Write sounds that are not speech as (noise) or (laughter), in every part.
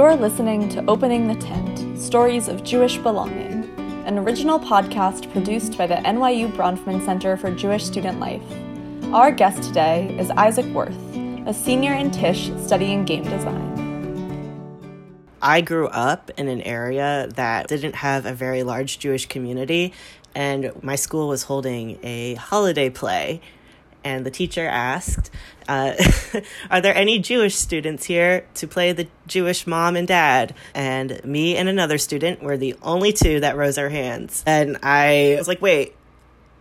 You're listening to Opening the Tent Stories of Jewish Belonging, an original podcast produced by the NYU Bronfman Center for Jewish Student Life. Our guest today is Isaac Worth, a senior in Tisch studying game design. I grew up in an area that didn't have a very large Jewish community, and my school was holding a holiday play. And the teacher asked, uh, (laughs) Are there any Jewish students here to play the Jewish mom and dad? And me and another student were the only two that rose our hands. And I was like, Wait,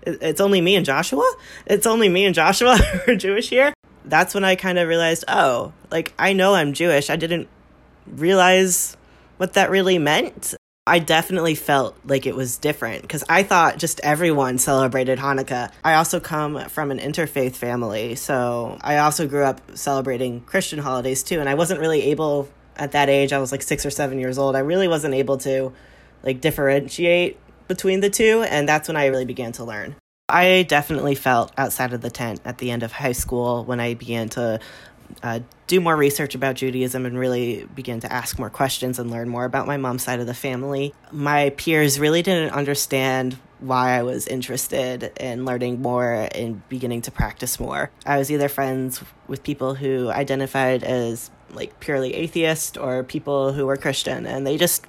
it's only me and Joshua? It's only me and Joshua (laughs) who are Jewish here? That's when I kind of realized, oh, like I know I'm Jewish. I didn't realize what that really meant. I definitely felt like it was different because I thought just everyone celebrated Hanukkah. I also come from an interfaith family, so I also grew up celebrating Christian holidays too. And I wasn't really able at that age, I was like six or seven years old, I really wasn't able to like differentiate between the two. And that's when I really began to learn. I definitely felt outside of the tent at the end of high school when I began to uh, do more research about Judaism and really begin to ask more questions and learn more about my mom's side of the family. My peers really didn't understand why I was interested in learning more and beginning to practice more. I was either friends with people who identified as like purely atheist or people who were Christian, and they just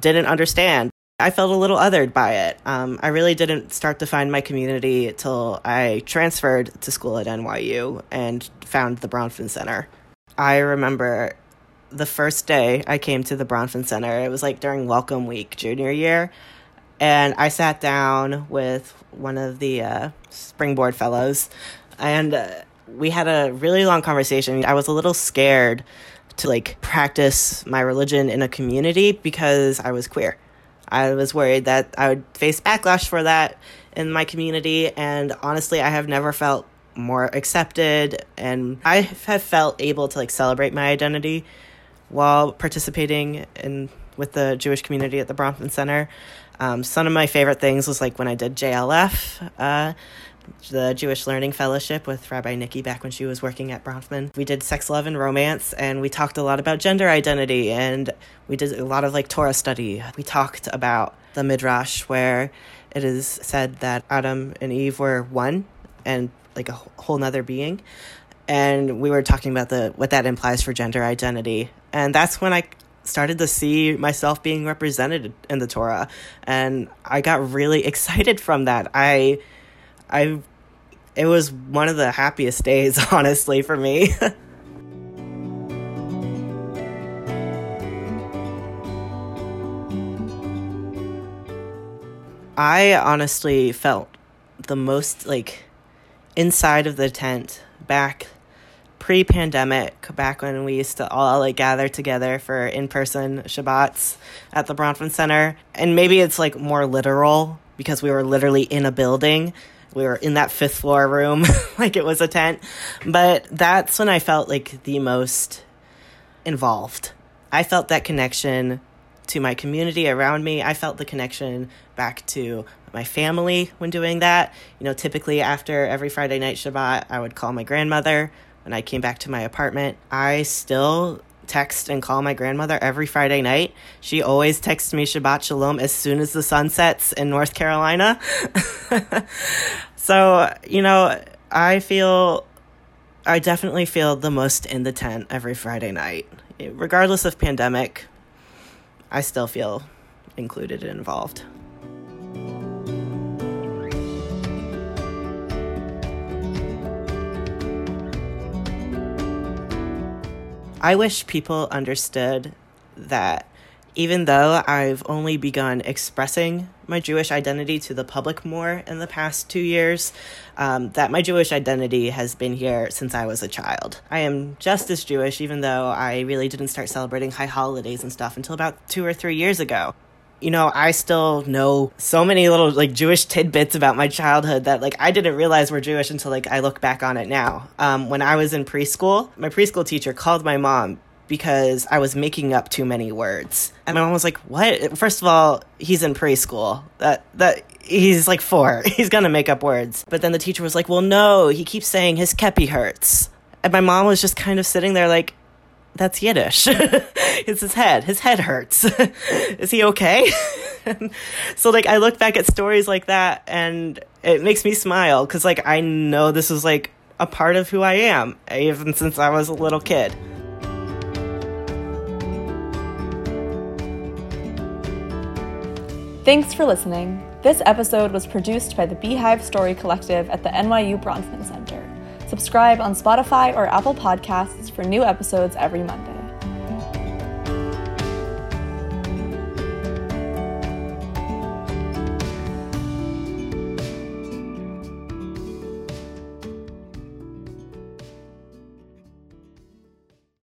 didn't understand. I felt a little othered by it. Um, I really didn't start to find my community till I transferred to school at NYU and found the Bronfman Center. I remember the first day I came to the Bronfman Center, it was like during Welcome Week junior year, and I sat down with one of the uh, Springboard Fellows, and uh, we had a really long conversation. I was a little scared to like practice my religion in a community because I was queer. I was worried that I would face backlash for that in my community, and honestly, I have never felt more accepted, and I have felt able to like celebrate my identity while participating in with the Jewish community at the Bronfman Center. Um, some of my favorite things was like when I did JLF. Uh, the Jewish Learning Fellowship with Rabbi Nikki back when she was working at Bronfman. We did sex, love, and romance, and we talked a lot about gender identity, and we did a lot of like Torah study. We talked about the Midrash where it is said that Adam and Eve were one and like a whole nother being. And we were talking about the what that implies for gender identity. And that's when I started to see myself being represented in the Torah. And I got really (laughs) excited from that. I I it was one of the happiest days, (laughs) honestly, for me. I honestly felt the most like inside of the tent back pre-pandemic back when we used to all like gather together for in-person shabbats at the bronfman center and maybe it's like more literal because we were literally in a building we were in that fifth floor room (laughs) like it was a tent. But that's when I felt like the most involved. I felt that connection to my community around me. I felt the connection back to my family when doing that. You know, typically after every Friday night Shabbat, I would call my grandmother when I came back to my apartment. I still text and call my grandmother every Friday night. She always texts me Shabbat Shalom as soon as the sun sets in North Carolina. (laughs) so, you know, I feel, I definitely feel the most in the tent every Friday night. Regardless of pandemic, I still feel included and involved. I wish people understood that even though I've only begun expressing my Jewish identity to the public more in the past two years, um, that my Jewish identity has been here since I was a child. I am just as Jewish, even though I really didn't start celebrating high holidays and stuff until about two or three years ago you know, I still know so many little like Jewish tidbits about my childhood that like I didn't realize were Jewish until like I look back on it now. Um, when I was in preschool, my preschool teacher called my mom because I was making up too many words. And my mom was like, "What? First of all, he's in preschool. That that he's like 4. (laughs) He's going to make up words." But then the teacher was like, "Well, no, he keeps saying his kepi hurts." And my mom was just kind of sitting there like, that's Yiddish. (laughs) it's his head. His head hurts. (laughs) Is he okay? (laughs) so like I look back at stories like that and it makes me smile because like I know this is like a part of who I am, even since I was a little kid. Thanks for listening. This episode was produced by the Beehive Story Collective at the NYU Bronfman Center. Subscribe on Spotify or Apple Podcasts for new episodes every Monday.